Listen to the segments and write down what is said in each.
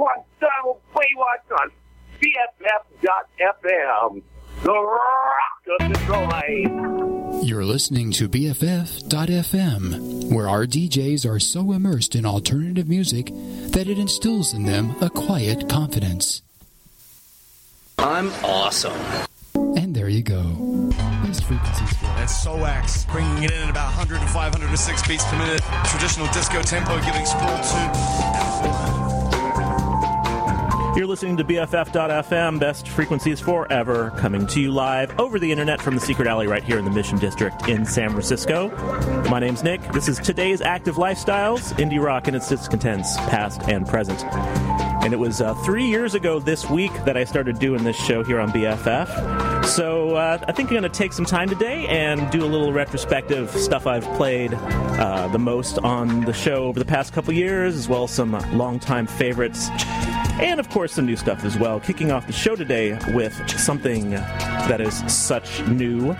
one Donald Baywatch on BFF.FM, the rock of Detroit. You're listening to BFF.FM, where our DJs are so immersed in alternative music that it instills in them a quiet confidence. I'm awesome. And there you go. Best frequencies for And SOAX bringing it in at about 100 and 506 beats per minute. Traditional disco tempo giving Sprawl 2. You're listening to BFF.FM, best frequencies forever, coming to you live over the internet from the Secret Alley right here in the Mission District in San Francisco. My name's Nick. This is today's Active Lifestyles, indie rock and its discontents, past and present. And it was uh, three years ago this week that I started doing this show here on BFF. So uh, I think I'm going to take some time today and do a little retrospective stuff I've played uh, the most on the show over the past couple years, as well as some longtime favorites. And of course, some new stuff as well. Kicking off the show today with something that is such new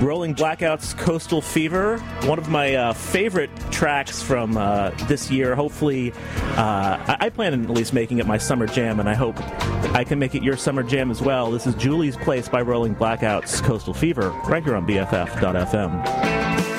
Rolling Blackouts Coastal Fever, one of my uh, favorite tracks from uh, this year. Hopefully, uh, I-, I plan on at least making it my summer jam, and I hope I can make it your summer jam as well. This is Julie's Place by Rolling Blackouts Coastal Fever, right here on BFF.FM.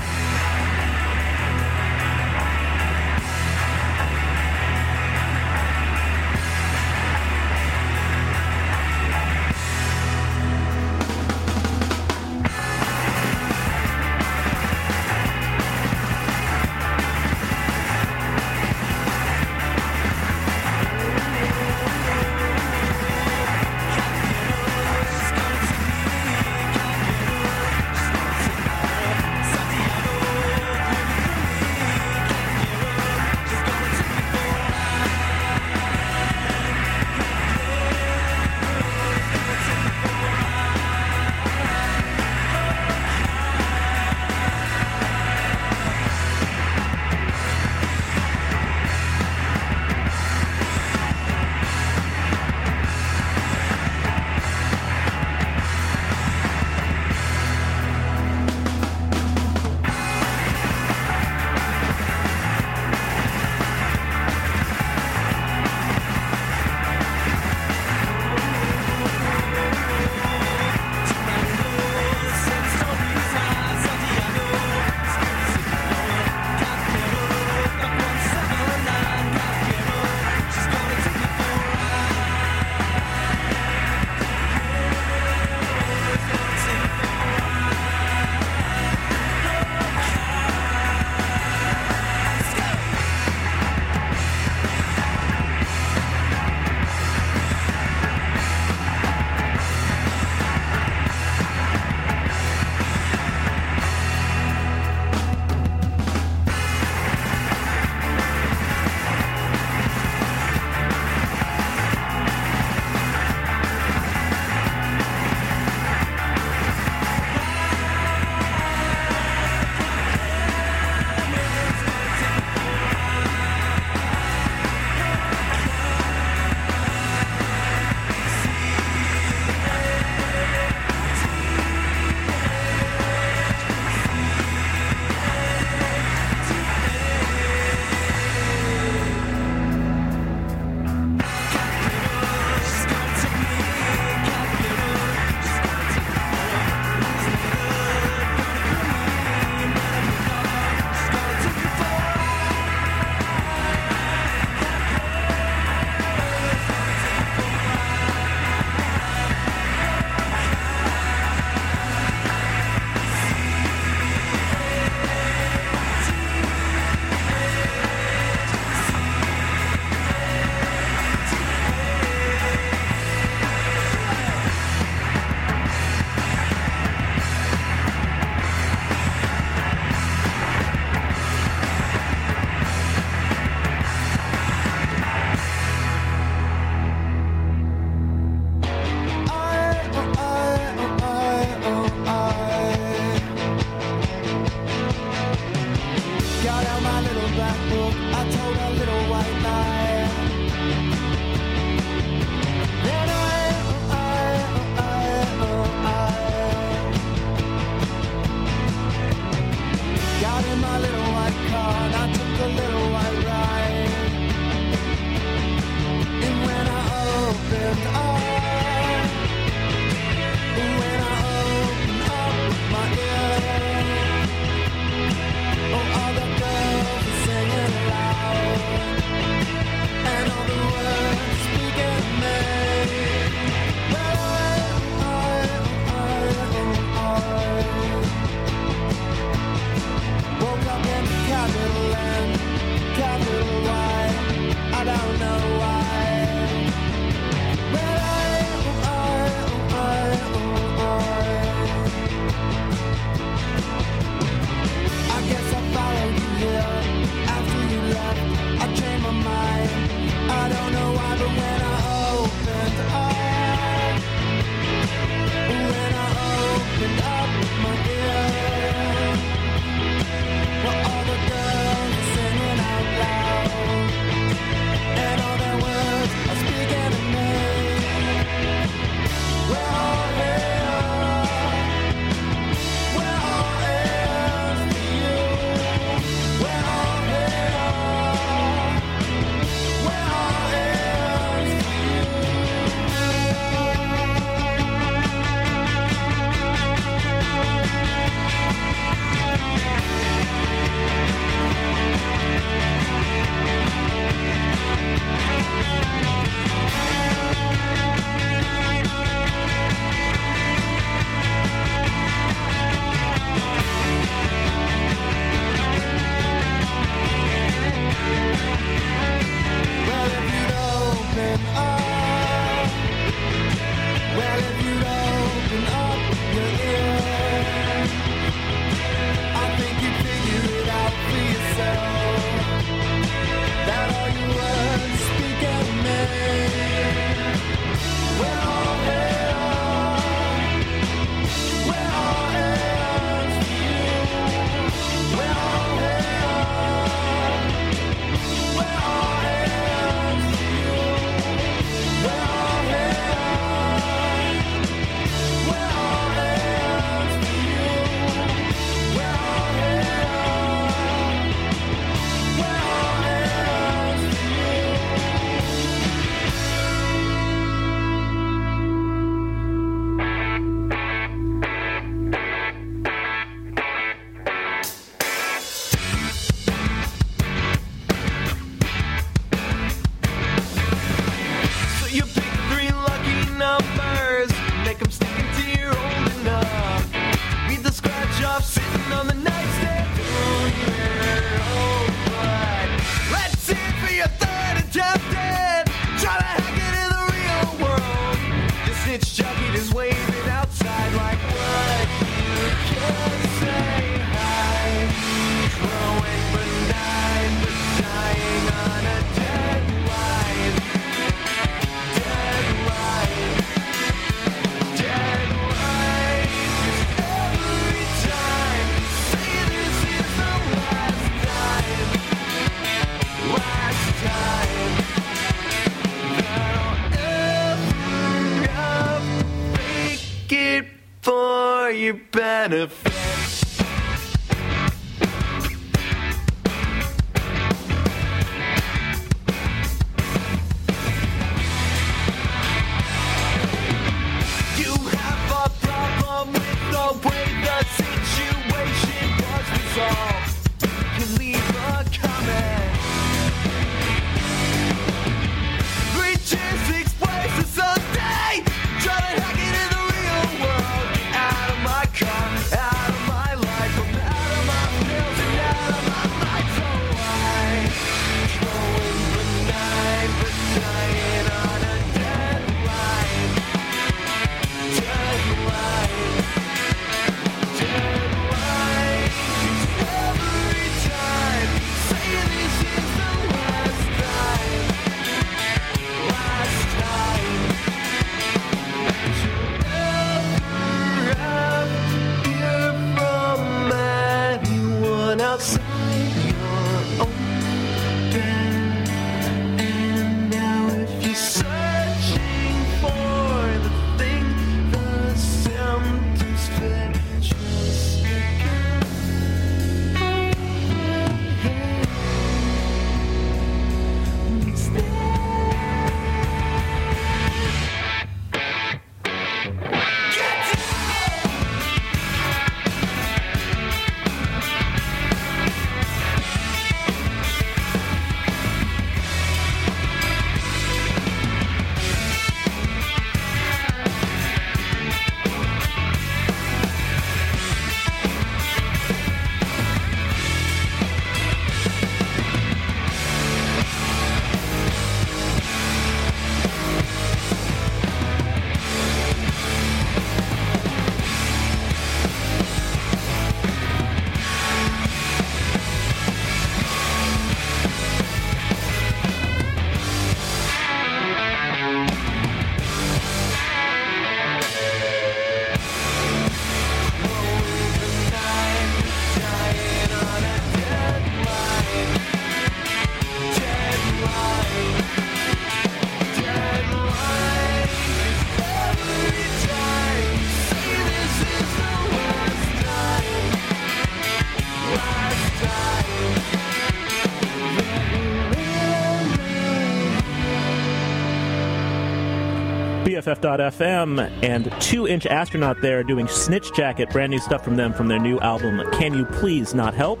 BFF.FM and Two Inch Astronaut there doing Snitch Jacket, brand new stuff from them from their new album, Can You Please Not Help?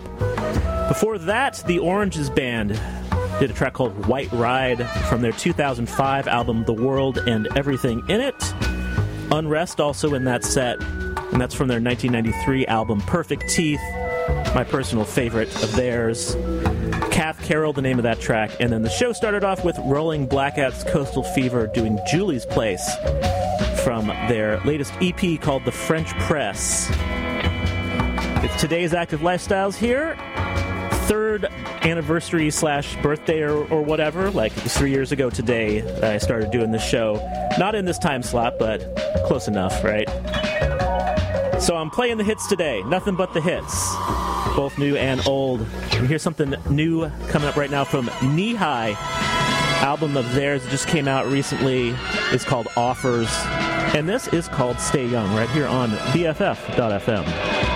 Before that, the Oranges Band did a track called White Ride from their 2005 album, The World and Everything in It. Unrest also in that set, and that's from their 1993 album, Perfect Teeth, my personal favorite of theirs. Carroll, the name of that track. And then the show started off with Rolling Blackouts Coastal Fever doing Julie's Place from their latest EP called The French Press. It's today's Active Lifestyles here. Third anniversary slash birthday or, or whatever. Like three years ago today I started doing this show. Not in this time slot, but close enough, right? So I'm playing the hits today. Nothing but the hits both new and old. And here's something new coming up right now from Knee High. Album of theirs just came out recently is called Offers. And this is called Stay Young right here on BFF.FM.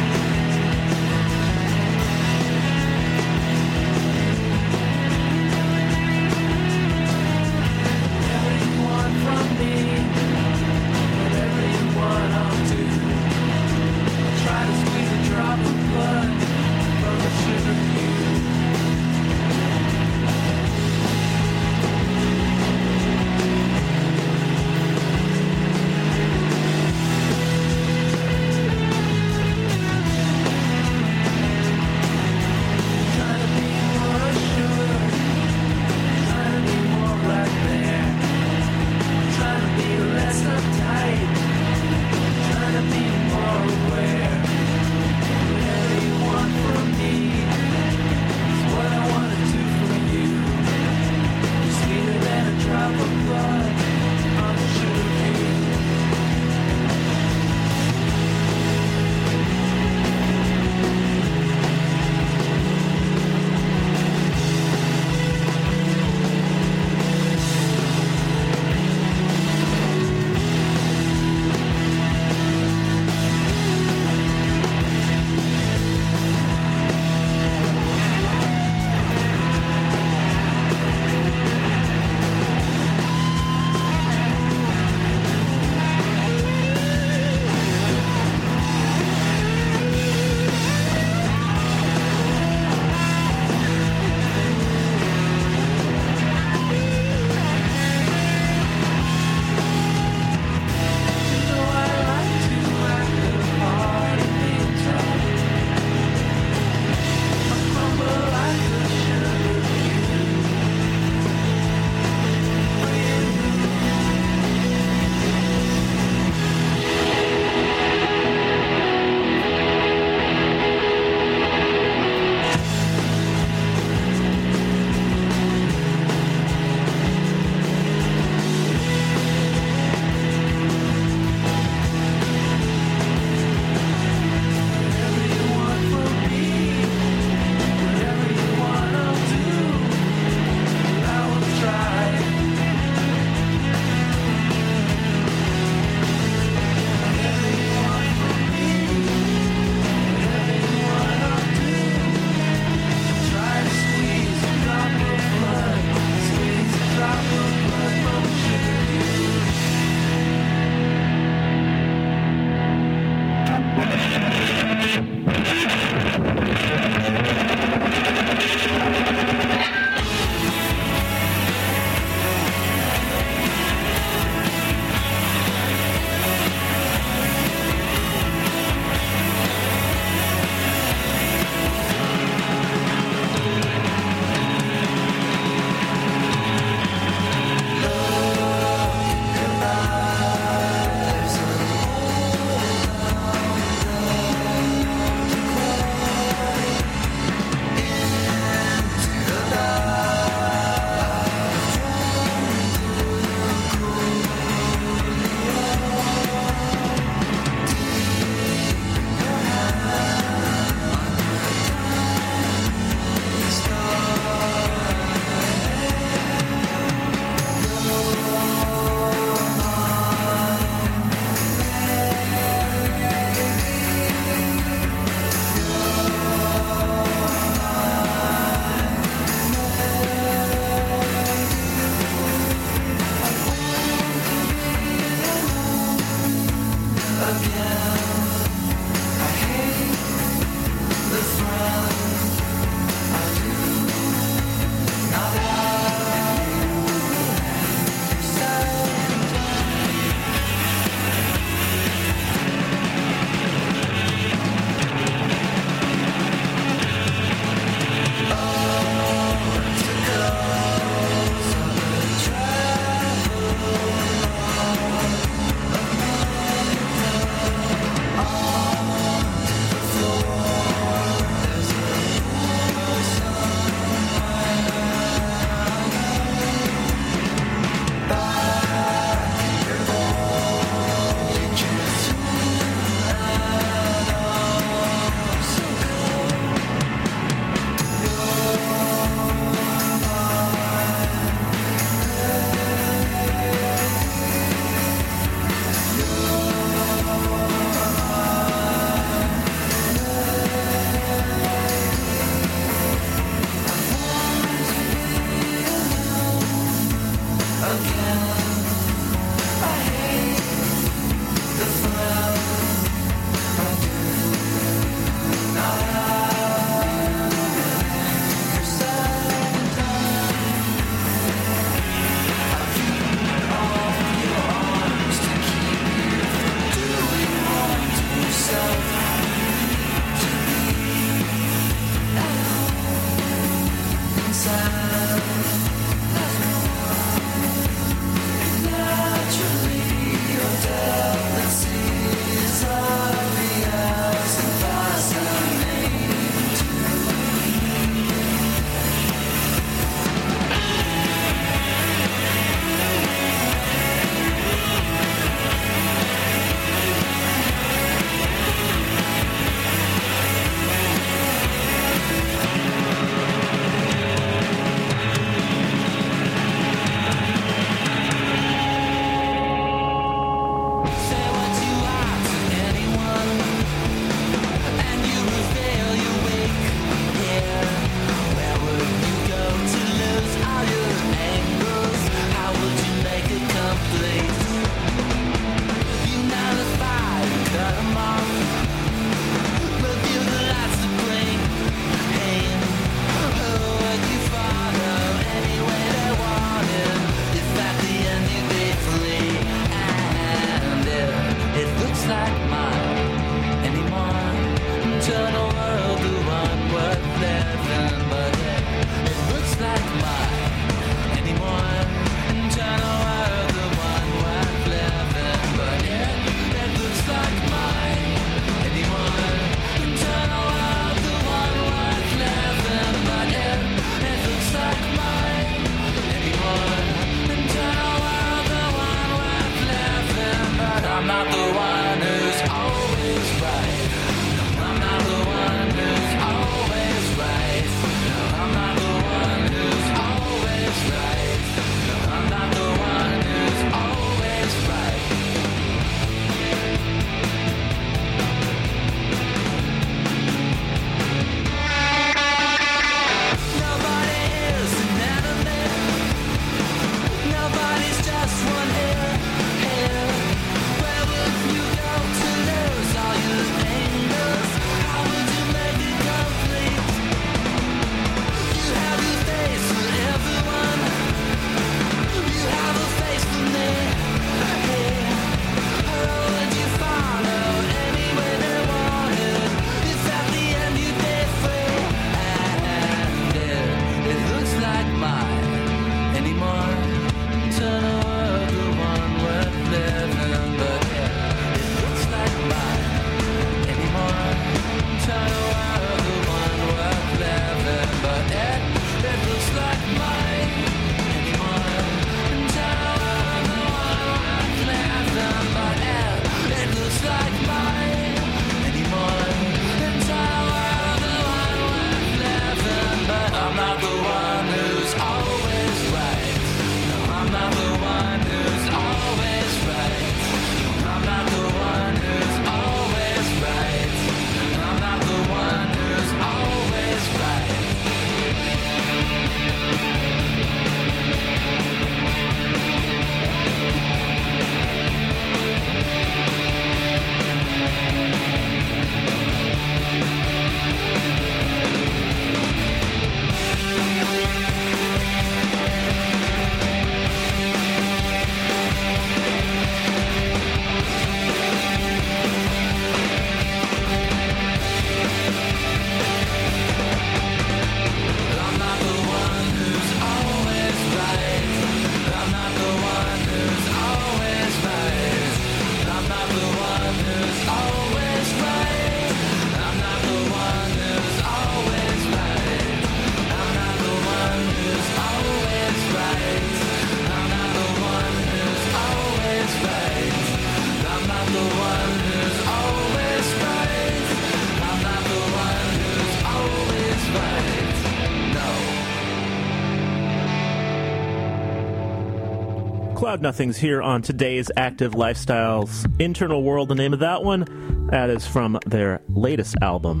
Cloud Nothings here on today's Active Lifestyles Internal World. The name of that one, that is from their latest album,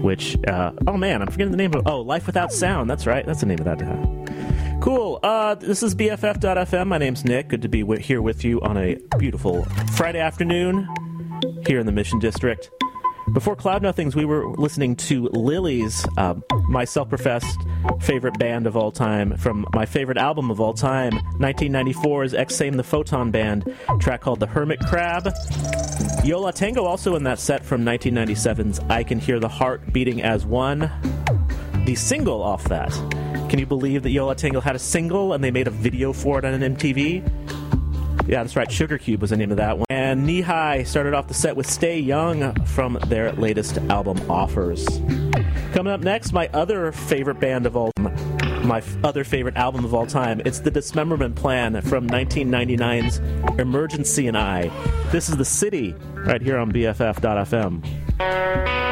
which, uh, oh man, I'm forgetting the name of Oh, Life Without Sound. That's right. That's the name of that. uh, Cool. Uh, this is BFF.FM. My name's Nick. Good to be here with you on a beautiful Friday afternoon here in the Mission District. Before Cloud Nothings, we were listening to Lilys, uh, my self professed favorite band of all time, from my favorite album of all time, 1994's Eccsame the Photon Band, track called The Hermit Crab. Yo La Tengo also in that set from 1997's I Can Hear the Heart Beating as One, the single off that. Can you believe that Yo La Tengo had a single and they made a video for it on an MTV? Yeah, that's right. Sugar Cube was the name of that one. And Knee High started off the set with Stay Young from their latest album, Offers. Coming up next, my other favorite band of all my other favorite album of all time. It's the Dismemberment Plan from 1999's Emergency and I. This is The City, right here on BFF.fm.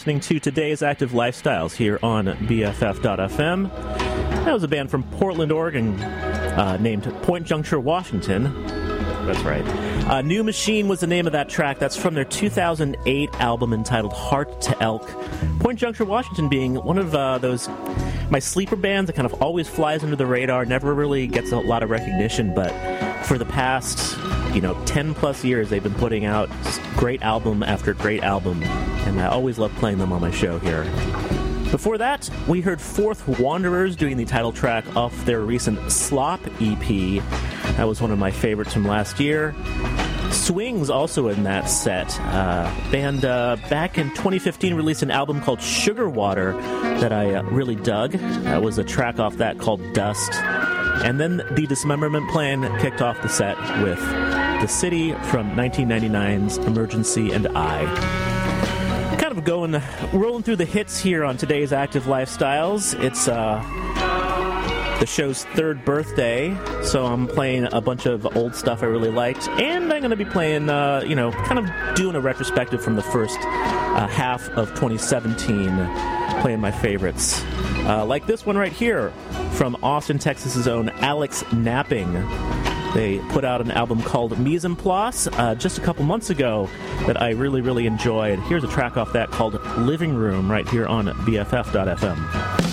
listening to today's Active Lifestyles here on BFF.fm. That was a band from Portland, Oregon, uh, named Point Juncture, Washington. That's right. Uh, New Machine was the name of that track. That's from their 2008 album entitled Heart to Elk. Point Juncture, Washington being one of uh, those my sleeper bands that kind of always flies under the radar, never really gets a lot of recognition, but for the past, you know, 10 plus years, they've been putting out great album after great album, and I always love playing them on my show here. Before that, we heard Forth Wanderers doing the title track off their recent Slop EP. That was one of my favorites from last year. Swings also in that set. Uh, band uh, back in 2015 released an album called Sugar Water that I uh, really dug. That was a track off that called Dust. And then the Dismemberment Plan kicked off the set with The City from 1999's Emergency and I. Kind of going rolling through the hits here on today's active lifestyles. It's uh the show's third birthday so i'm playing a bunch of old stuff i really liked and i'm going to be playing uh you know kind of doing a retrospective from the first uh, half of 2017 playing my favorites. Uh, like this one right here from austin texas's own alex napping they put out an album called Mise en Place uh, just a couple months ago that I really, really enjoyed. Here's a track off that called Living Room right here on BFF.fm.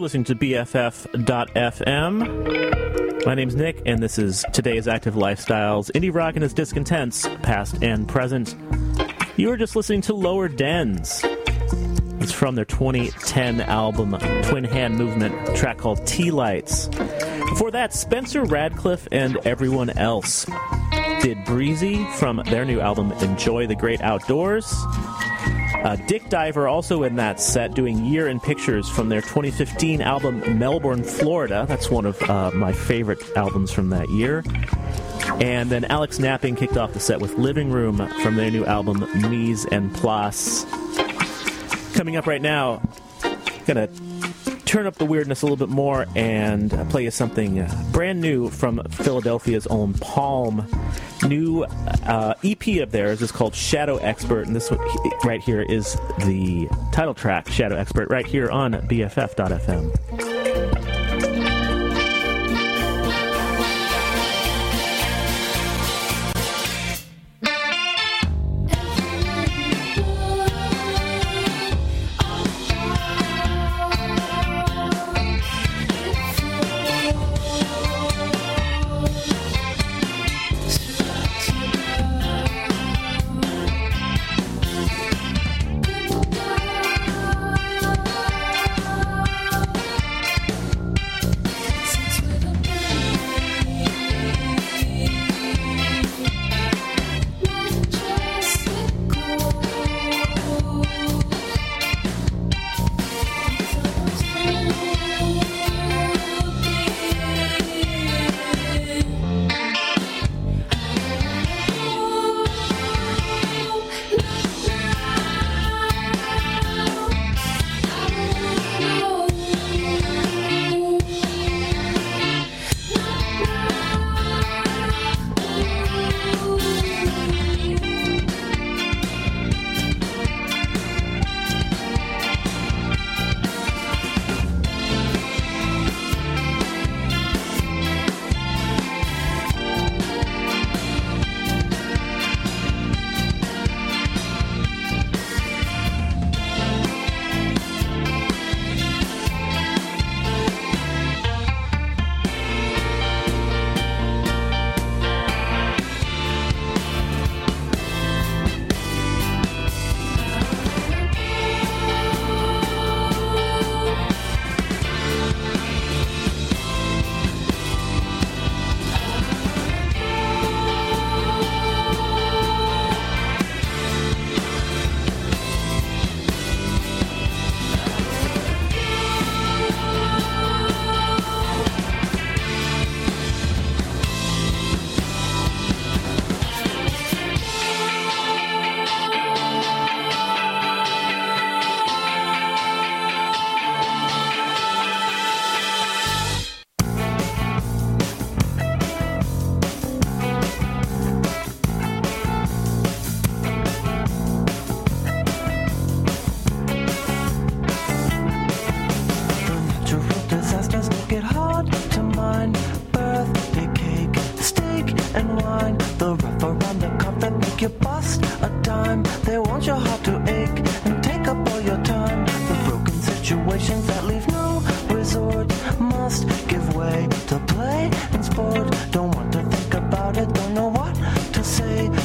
You're listening to BFF.FM. My name's Nick, and this is today's Active Lifestyles, Indie Rock and its discontents, past and present. You were just listening to Lower Dens. It's from their 2010 album Twin Hand Movement, track called Tea Lights. Before that, Spencer Radcliffe and everyone else did Breezy from their new album Enjoy the Great Outdoors. Uh, Dick Diver also in that set doing Year in Pictures from their 2015 album Melbourne, Florida. That's one of uh, my favorite albums from that year. And then Alex Napping kicked off the set with Living Room from their new album Mise en Place. Coming up right now, gonna turn up the weirdness a little bit more and play you something uh, brand new from Philadelphia's own Palm. New uh, EP of theirs is called Shadow Expert, and this one right here is the title track, Shadow Expert, right here on BFF.fm.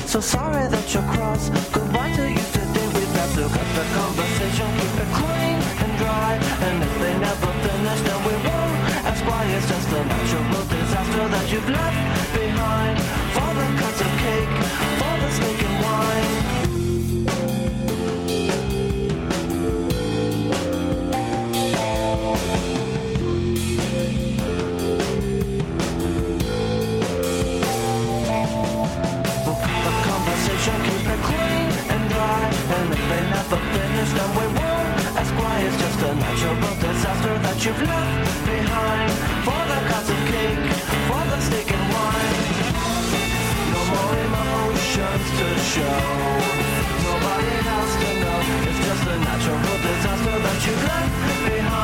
So sorry that you're cross. Goodbye to you today. We've to cut the conversation, keep it clean and dry. And if they never finish, then we won't ask why. It's just a natural disaster that you've left behind. That you've left behind. For the cups of cake, for the steak and wine. No more emotions to show. Nobody else to know. It's just a natural disaster that you've left behind.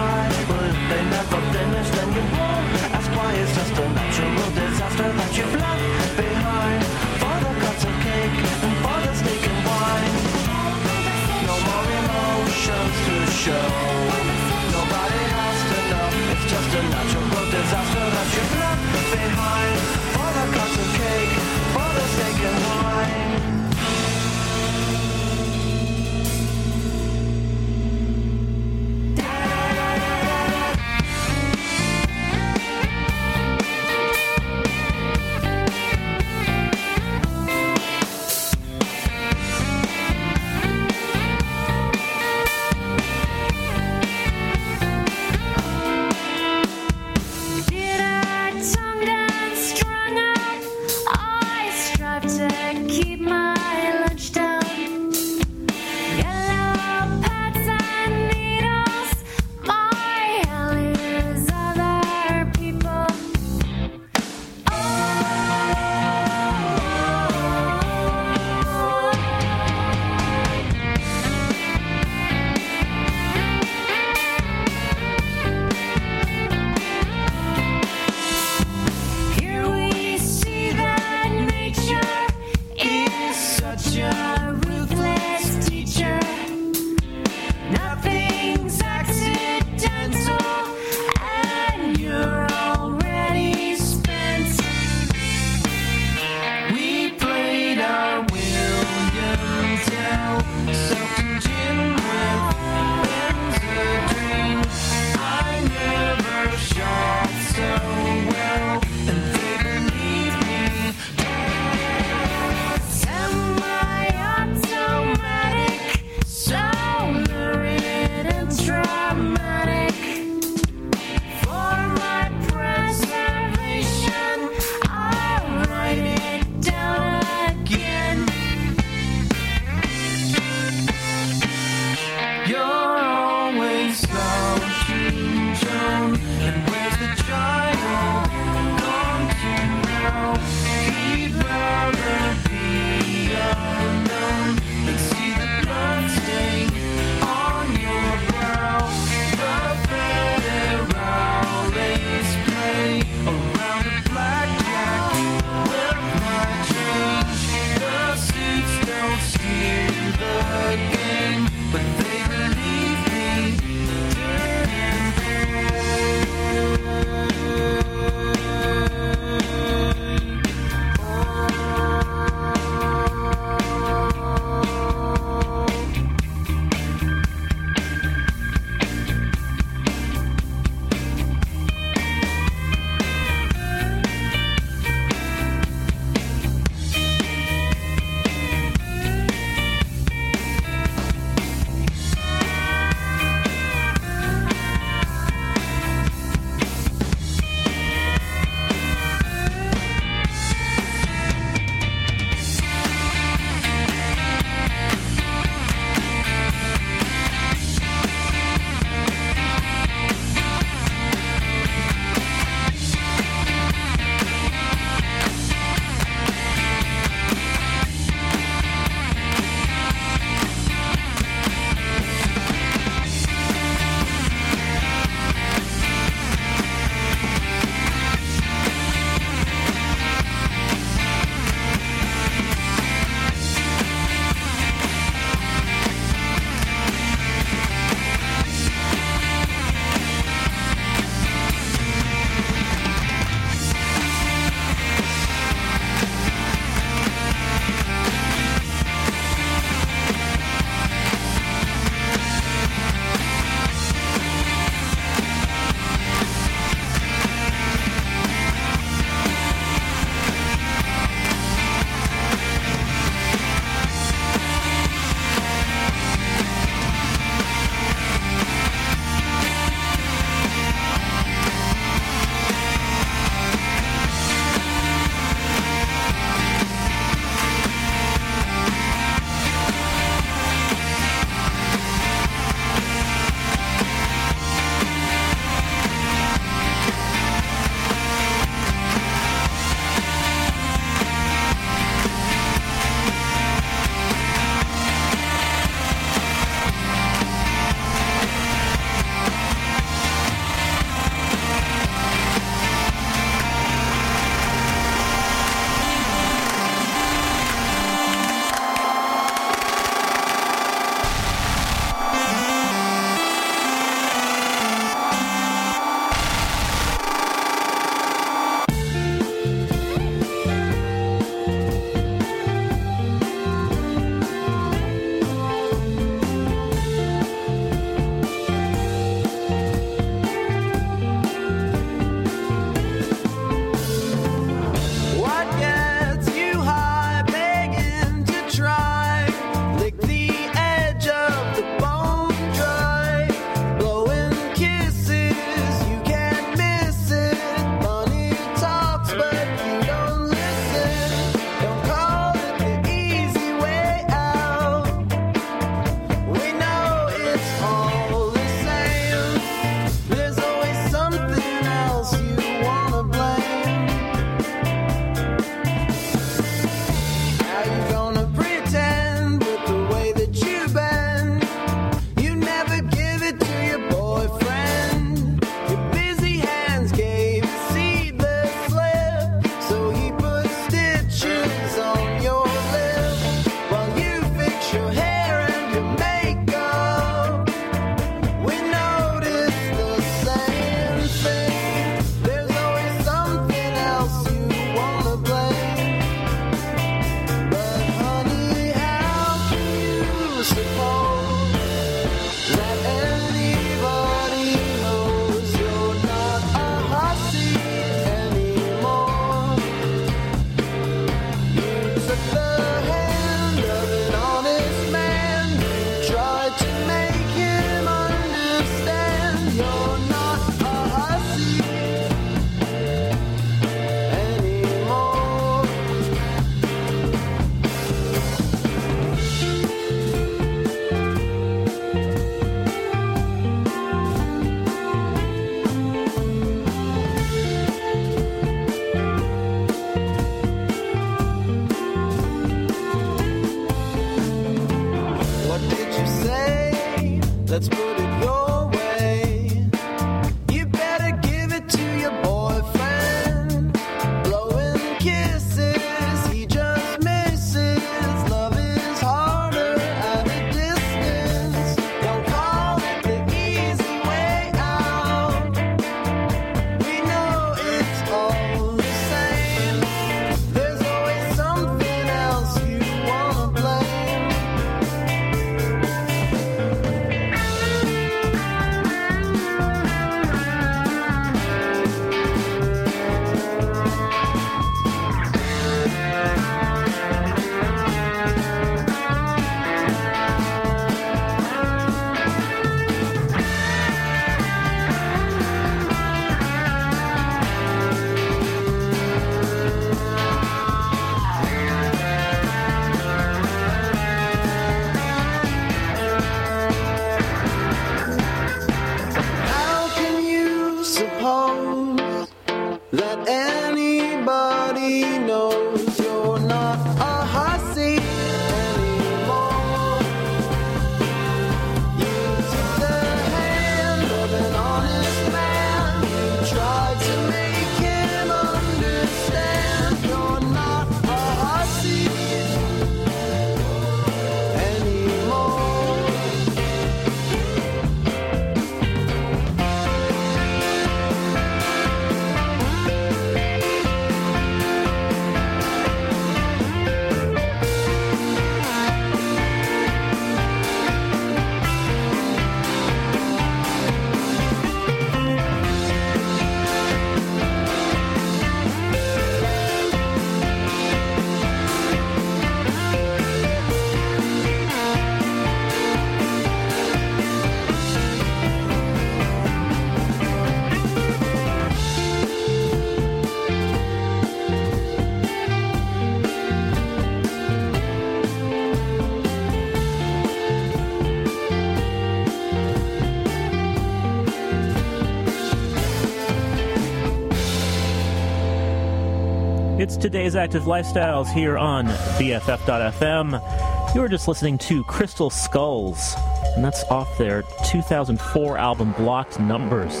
Today's active lifestyles here on BFF.FM. You were just listening to Crystal Skulls, and that's off their 2004 album Blocked Numbers,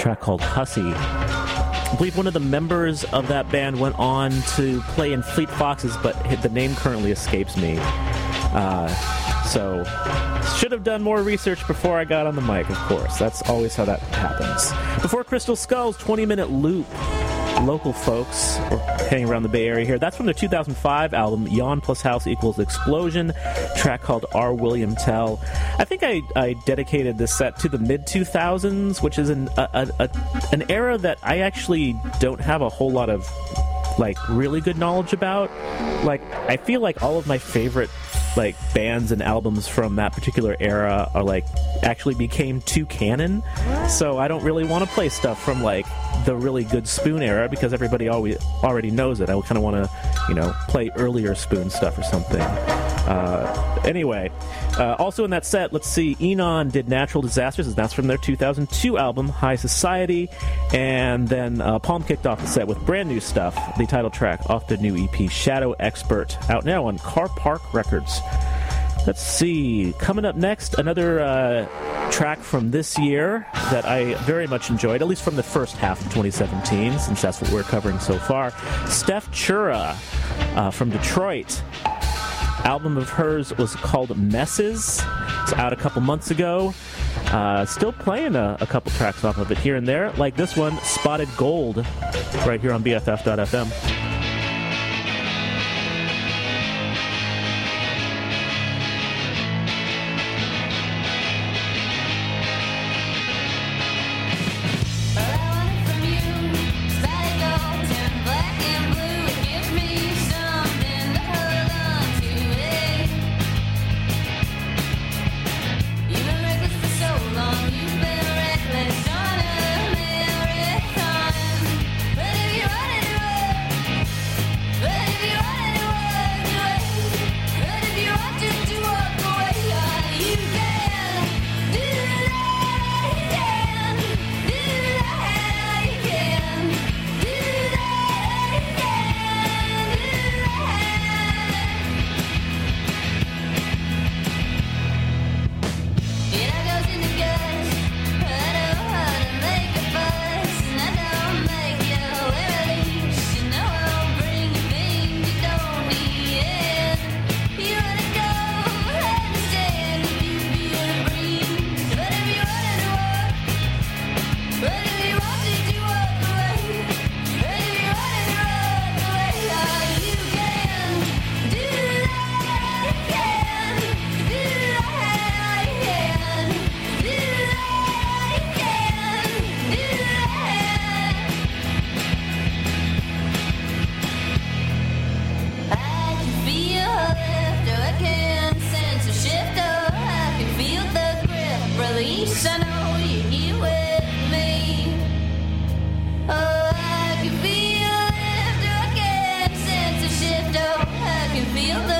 track called Hussy. I believe one of the members of that band went on to play in Fleet Foxes, but the name currently escapes me. Uh, so, should have done more research before I got on the mic, of course. That's always how that happens. Before Crystal Skulls, 20 minute loop. Local folks hanging around the Bay Area here. That's from their 2005 album, Yawn Plus House Equals Explosion, track called R. William Tell. I think I, I dedicated this set to the mid 2000s, which is an, a, a, an era that I actually don't have a whole lot of like really good knowledge about. Like I feel like all of my favorite like bands and albums from that particular era are like actually became too canon. So I don't really want to play stuff from like the really good Spoon era because everybody always already knows it. I kind of want to, you know, play earlier Spoon stuff or something. Uh, anyway, uh, also in that set, let's see, Enon did Natural Disasters, and that's from their 2002 album, High Society. And then uh, Palm kicked off the set with brand new stuff, the title track off the new EP, Shadow Expert, out now on Carpark Records. Let's see. Coming up next, another uh, track from this year that I very much enjoyed, at least from the first half of 2017, since that's what we're covering so far. Stef Chura uh, from Detroit. Album of hers was called Messes. It's out a couple months ago. Uh, still playing a, a couple tracks off of it here and there, like this one, Spotted Gold, right here on BFF.fm. feel the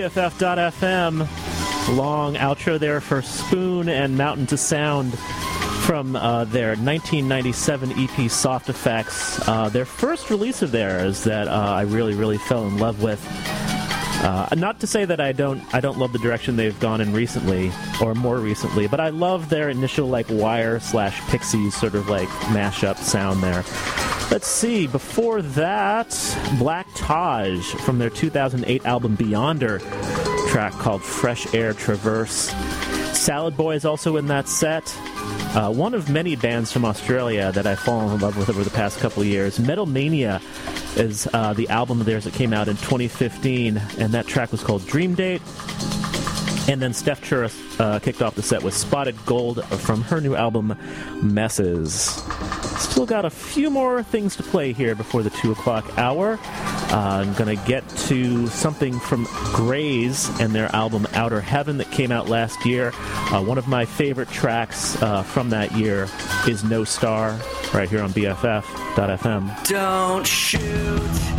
BFF.FM. Long outro there for Spoon and Mountain to Sound from uh, their 1997 EP Soft Effects. Uh, their first release of theirs that uh, I really, really fell in love with. Uh, not to say that I don't I don't love the direction they've gone in recently or more recently, but I love their initial like wire slash pixies sort of like mashup sound there. Let's see. Before that, Black Taj from their 2008 album Beyonder, track called Fresh Air Traverse. Salad Boy is also in that set. Uh, one of many bands from Australia that I've fallen in love with over the past couple of years. Metal Mania is uh, the album of theirs that came out in 2015, and that track was called Dream Date. And then Stef Chura's uh, kicked off the set with Spotted Gold from her new album Messes. Still got a few more things to play here before the 2 o'clock hour. Uh, I'm going to get to something from Greys and their album Outer Heaven that came out last year. Uh, one of my favorite tracks uh, from that year is No Star, right here on BFF.fm. Don't shoot.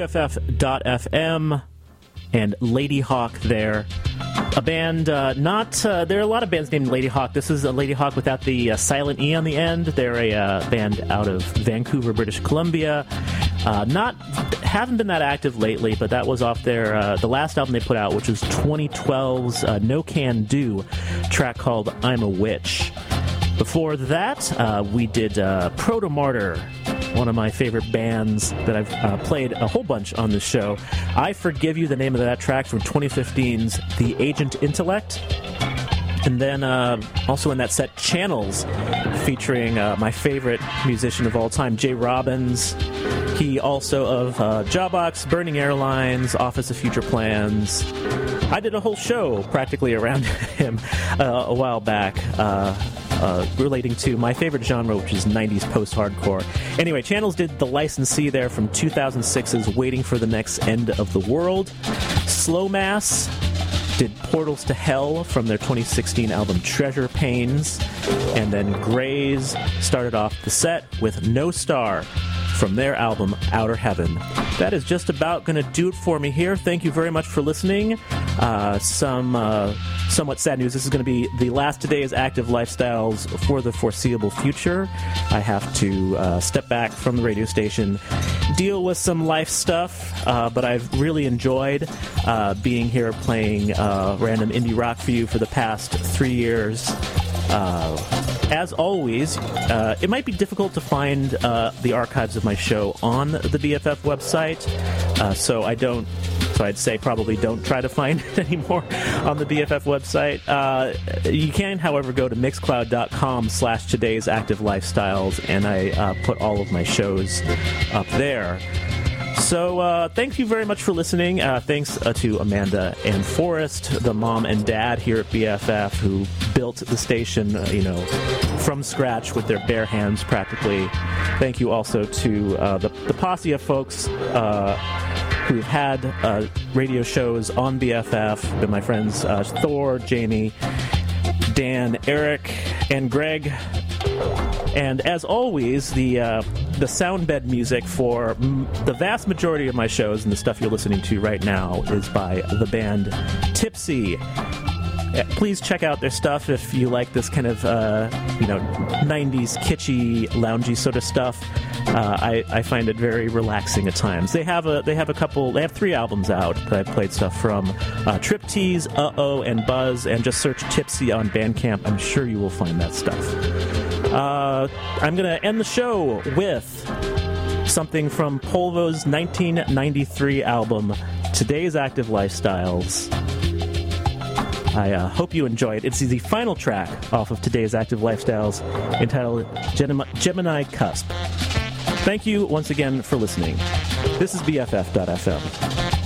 BFF.FM and Ladyhawk there. A band, uh, not, uh, there are a lot of bands named Ladyhawk. This is a Ladyhawk without the uh, silent E on the end. They're a uh, band out of Vancouver, British Columbia. Uh, not, haven't been that active lately, but that was off their, uh, the last album they put out, which was 2012's uh, No Can Do track called I'm a Witch. Before that, we did Protomartyr, one of my favorite bands that I've uh, played a whole bunch on this show. I Forgive You, the name of that track from 2015's The Agent Intellect. And then uh, also in that set, Channels, featuring uh, my favorite musician of all time, J. Robbins. He also of uh, Jawbox, Burning Airlines, Office of Future Plans. I did a whole show practically around him uh, a while back. Uh, relating to my favorite genre, which is 90s post hardcore. Anyway, Channels did the licensee there from 2006's Waiting for the Next End of the World. Slow Mass did Portals to Hell from their 2016 album Treasure Pains. And then Greys started off the set with No Star from their album Outer Heaven. That is just about going to do it for me here. Thank you very much for listening. Uh, some uh, somewhat sad news. This is going to be the last today's active lifestyles for the foreseeable future. I have to uh, step back from the radio station, deal with some life stuff, uh, but I've really enjoyed uh, being here playing uh, random indie rock for you for the past three years. As always, uh, it might be difficult to find uh, the archives of my show on the BFF website, uh, so I don't. So I'd say probably don't try to find it anymore on the BFF website. Uh, you can, however, go to mixcloud.com slash today's active lifestyles, and I uh, put all of my shows up there. So, uh, thank you very much for listening. Uh, thanks uh, to Amanda and Forrest, the mom and dad here at BFF, who built the station, uh, you know, from scratch with their bare hands practically. Thank you also to uh, the, the posse of folks uh, who've had radio shows on BFF. My friends Thor, Jamie, Dan, Eric, and Greg. And as always, the uh, the sound bed music for m- the vast majority of my shows and the stuff you're listening to right now is by the band Tipsy. Uh, Please check out their stuff if you like this kind of uh, you know 90s kitschy, loungy sort of stuff. Uh, I, I find it very relaxing at times. They have a they have a couple they have three albums out that I've played stuff from uh, Trip Uh Oh, and Buzz, and just search Tipsy on Bandcamp. I'm sure you will find that stuff. Uh, I'm going to end the show with something from Polvo's 1993 album, Today's Active Lifestyles. I uh, hope you enjoy it. It's the final track off of Today's Active Lifestyles entitled Gemini, Gemini Cusp. Thank you once again for listening. This is BFF.FM.